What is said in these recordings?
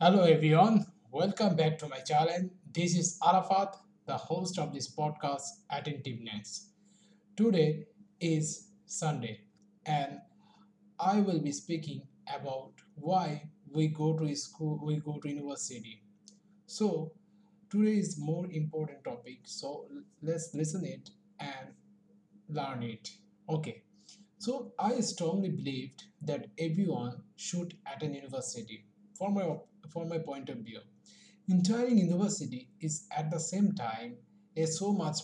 Hello everyone, welcome back to my channel. This is Arafat, the host of this podcast, Attentiveness. Today is Sunday, and I will be speaking about why we go to school, we go to university. So today is more important topic. So let's listen it and learn it. Okay. So I strongly believed that everyone should attend university. For my for my point of view, entering university is at the same time a so much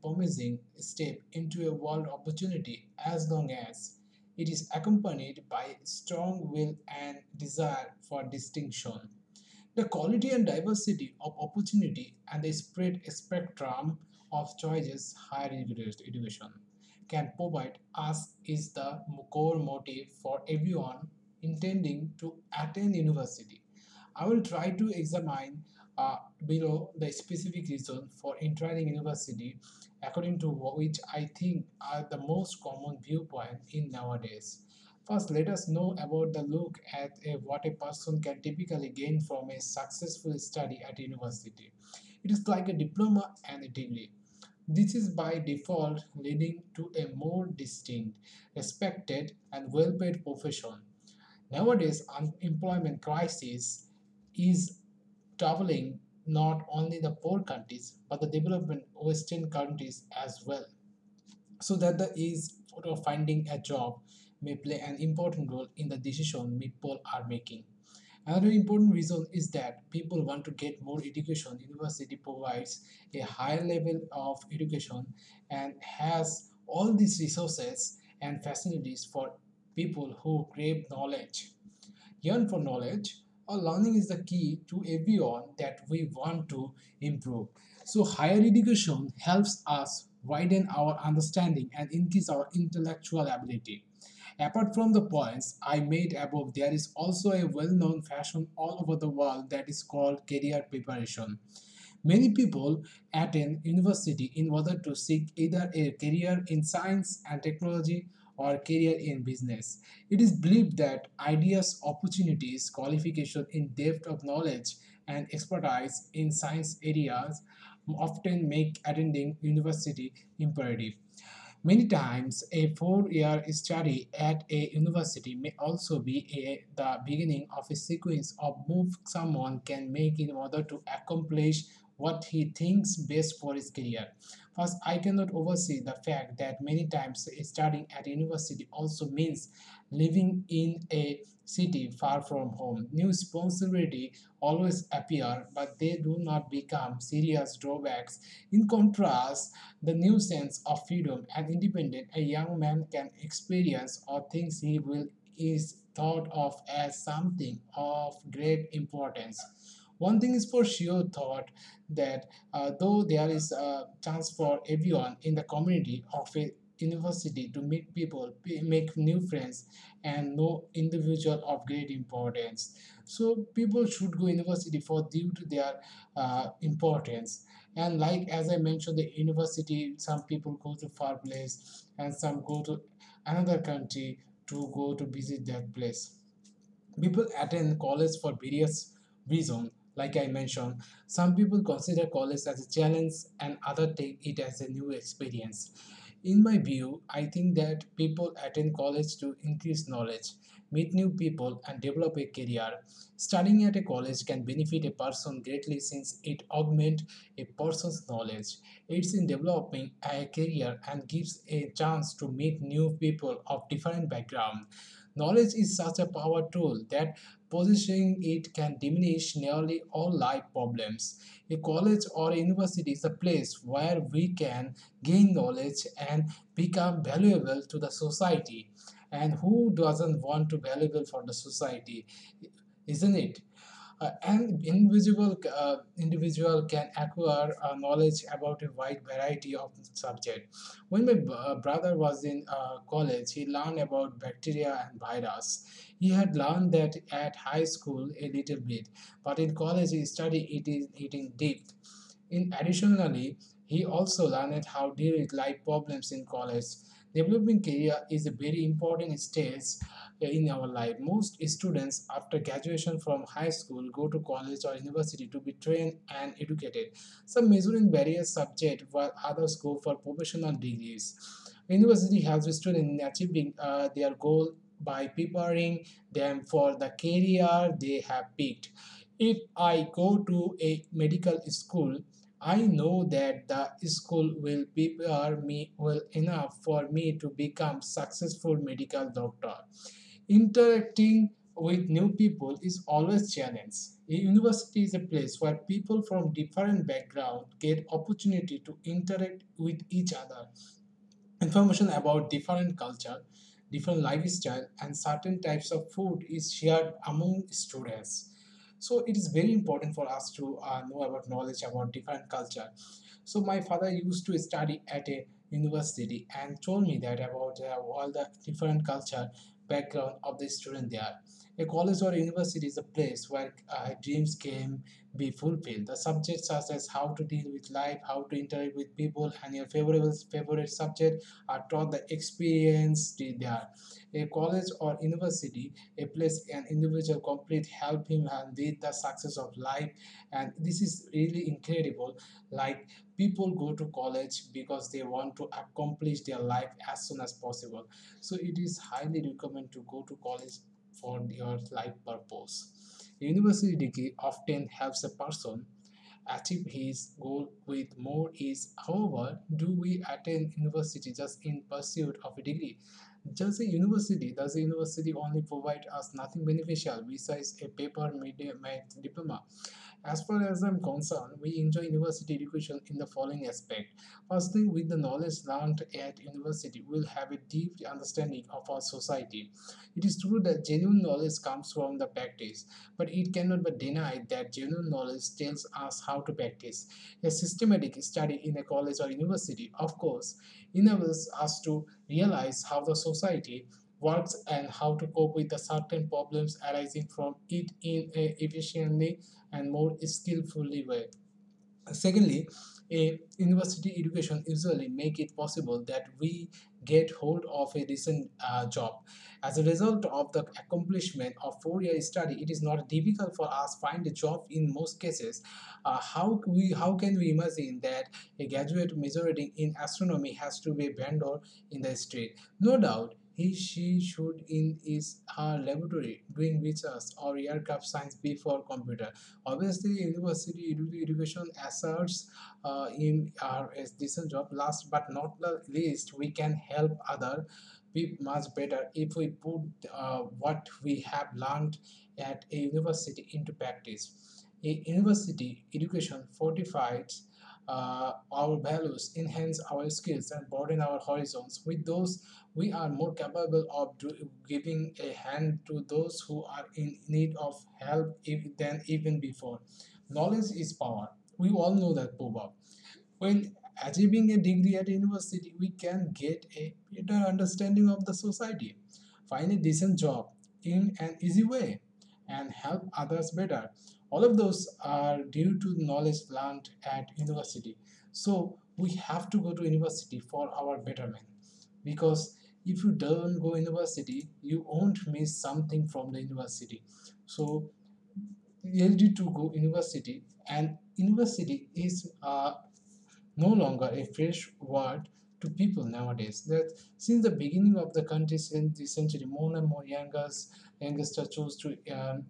promising step into a world opportunity as long as it is accompanied by strong will and desire for distinction. The quality and diversity of opportunity and the spread spectrum of choices higher education can provide us is the core motive for everyone intending to attend university. I will try to examine uh, below the specific reason for entering university according to which I think are the most common viewpoint in nowadays. First, let us know about the look at a, what a person can typically gain from a successful study at university. It is like a diploma and a degree. This is by default leading to a more distinct, respected, and well-paid profession. Nowadays, unemployment crisis is troubling not only the poor countries but the developing Western countries as well. So that the ease of finding a job may play an important role in the decision people are making. Another important reason is that people want to get more education. University provides a higher level of education and has all these resources and facilities for people who crave knowledge. Yearn for knowledge or learning is the key to everyone that we want to improve. So, higher education helps us widen our understanding and increase our intellectual ability. Apart from the points I made above, there is also a well known fashion all over the world that is called career preparation. Many people attend university in order to seek either a career in science and technology or career in business. It is believed that ideas, opportunities, qualification in depth of knowledge and expertise in science areas often make attending university imperative. Many times, a four-year study at a university may also be a, the beginning of a sequence of moves someone can make in order to accomplish what he thinks best for his career. First, I cannot oversee the fact that many times studying at university also means living in a city far from home. New responsibility always appear, but they do not become serious drawbacks. In contrast, the new sense of freedom and independence a young man can experience or thinks he will is thought of as something of great importance. One thing is for sure thought that uh, though there is a chance for everyone in the community of a university to meet people, make new friends, and know individual of great importance. So people should go university for due to their uh, importance. And like as I mentioned, the university, some people go to far place and some go to another country to go to visit that place. People attend college for various reasons. Like I mentioned, some people consider college as a challenge and others take it as a new experience. In my view, I think that people attend college to increase knowledge, meet new people, and develop a career. Studying at a college can benefit a person greatly since it augments a person's knowledge. It's in developing a career and gives a chance to meet new people of different backgrounds. Knowledge is such a power tool that possessing it can diminish nearly all life problems. A college or a university is a place where we can gain knowledge and become valuable to the society. And who doesn't want to valuable for the society, isn't it? Uh, and individual uh, individual can acquire uh, knowledge about a wide variety of subject. When my uh, brother was in uh, college, he learned about bacteria and virus. He had learned that at high school a little bit, but in college he studied it in, it in. In additionally, he also learned how deal with life problems in college. Developing career is a very important stage in our life. Most students, after graduation from high school, go to college or university to be trained and educated. Some major in various subjects, while others go for professional degrees. University helps students in achieving uh, their goal by preparing them for the career they have picked. If I go to a medical school, I know that the school will prepare me well enough for me to become successful medical doctor. Interacting with new people is always challenge. A university is a place where people from different backgrounds get opportunity to interact with each other Information about different culture, different lifestyle, and certain types of food is shared among students. So it is very important for us to uh, know about knowledge about different culture. So my father used to study at a university and told me that about uh, all the different culture background of the student there. A college or university is a place where uh, dreams can be fulfilled. The subjects such as how to deal with life, how to interact with people, and your favorite favorite subject are taught the experience there. A college or university, a place an individual complete help him and lead the success of life, and this is really incredible. Like people go to college because they want to accomplish their life as soon as possible. So it is highly recommended to go to college for your life purpose. University degree often helps a person achieve his goal with more ease. However, do we attend university just in pursuit of a degree? Just a university, does a university only provide us nothing beneficial besides a paper media diploma? As far as I'm concerned, we enjoy university education in the following aspect. Firstly, with the knowledge learned at university, we'll have a deep understanding of our society. It is true that genuine knowledge comes from the practice, but it cannot be denied that genuine knowledge tells us how to practice. A systematic study in a college or university, of course, enables us to realize how the society works and how to cope with the certain problems arising from it in a efficiently and more skillfully way. Secondly, a university education usually make it possible that we get hold of a decent uh, job. As a result of the accomplishment of four-year study, it is not difficult for us find a job in most cases. Uh, how we how can we imagine that a graduate majoring in astronomy has to be a vendor in the street? No doubt, he she should in is her laboratory doing research or aircraft science before computer. Obviously university education asserts uh, in our decent job. Last but not least we can help other be much better if we put uh, what we have learned at a university into practice. A university education fortifies uh, our values, enhance our skills, and broaden our horizons. With those, we are more capable of giving a hand to those who are in need of help ev- than even before. Knowledge is power. We all know that proverb. When achieving a degree at university, we can get a better understanding of the society, find a decent job in an easy way, and help others better. All of those are due to knowledge learned at university. So we have to go to university for our betterment because if you don't go university, you won't miss something from the university. So you need to go university and university is uh, no longer a fresh word to people nowadays. That since the beginning of the country, since the century, more and more youngers, youngsters chose to um,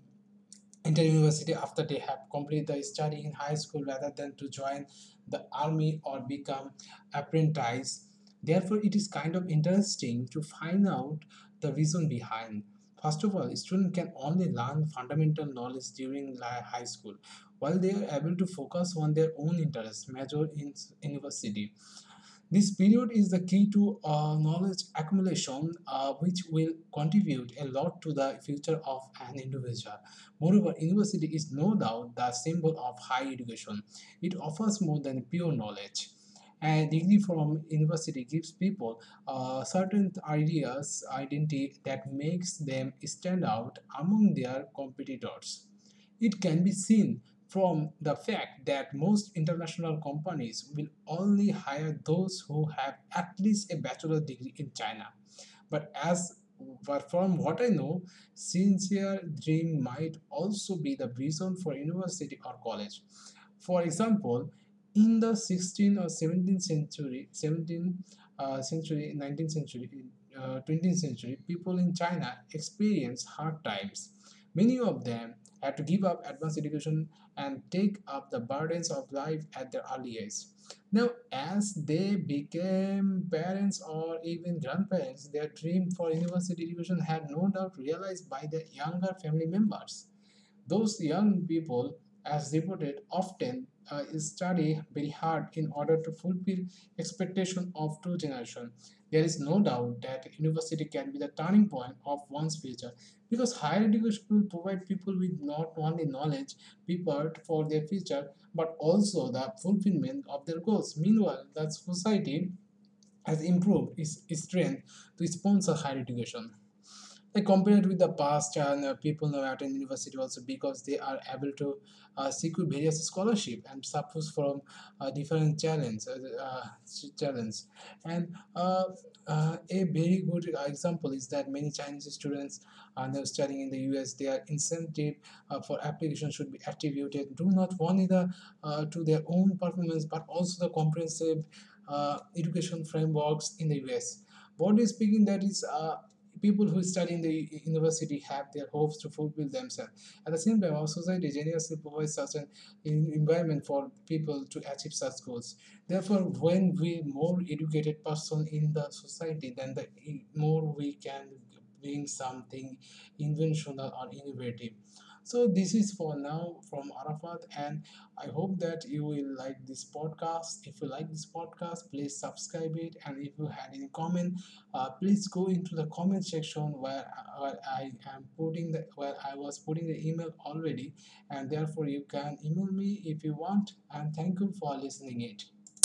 enter university after they have completed the study in high school rather than to join the army or become apprentice. Therefore, it is kind of interesting to find out the reason behind. First of all, a student can only learn fundamental knowledge during high school, while they are able to focus on their own interests, major in university. This period is the key to uh, knowledge accumulation, uh, which will contribute a lot to the future of an individual. Moreover, university is no doubt the symbol of high education. It offers more than pure knowledge. A degree from university gives people uh, certain ideas, identity that makes them stand out among their competitors. It can be seen from the fact that most international companies will only hire those who have at least a bachelor degree in China. But as but from what I know, sincere dream might also be the reason for university or college. For example, in the 16th or 17th century, 17th uh, century, 19th century, uh, 20th century, people in China experienced hard times. Many of them had to give up advanced education and take up the burdens of life at their early age. Now, as they became parents or even grandparents, their dream for university education had no doubt realized by their younger family members. Those young people, as reported, often uh, study very hard in order to fulfill expectation of two generation. There is no doubt that university can be the turning point of one's future because higher education will provide people with not only knowledge prepared for their future but also the fulfillment of their goals. Meanwhile, the society has improved its, its strength to sponsor higher education. Like compared with the past, and uh, people now attend university also because they are able to uh, secure various scholarship and support from uh, different challenge, uh, uh, challenge. And uh, a very good example is that many Chinese students are now studying in the US. Their incentive for application should be attributed do not only the to their own performance but also the comprehensive education frameworks in the US. Broadly speaking, that is people who study in the university have their hopes to fulfill themselves. At the same time, our society generously provides such an environment for people to achieve such goals. Therefore, when we more educated person in the society, then the more we can bring something inventional or innovative. So this is for now from Arafat, and I hope that you will like this podcast. If you like this podcast, please subscribe it, and if you had any comment, uh, please go into the comment section where, where I am putting the where I was putting the email already, and therefore you can email me if you want. And thank you for listening it.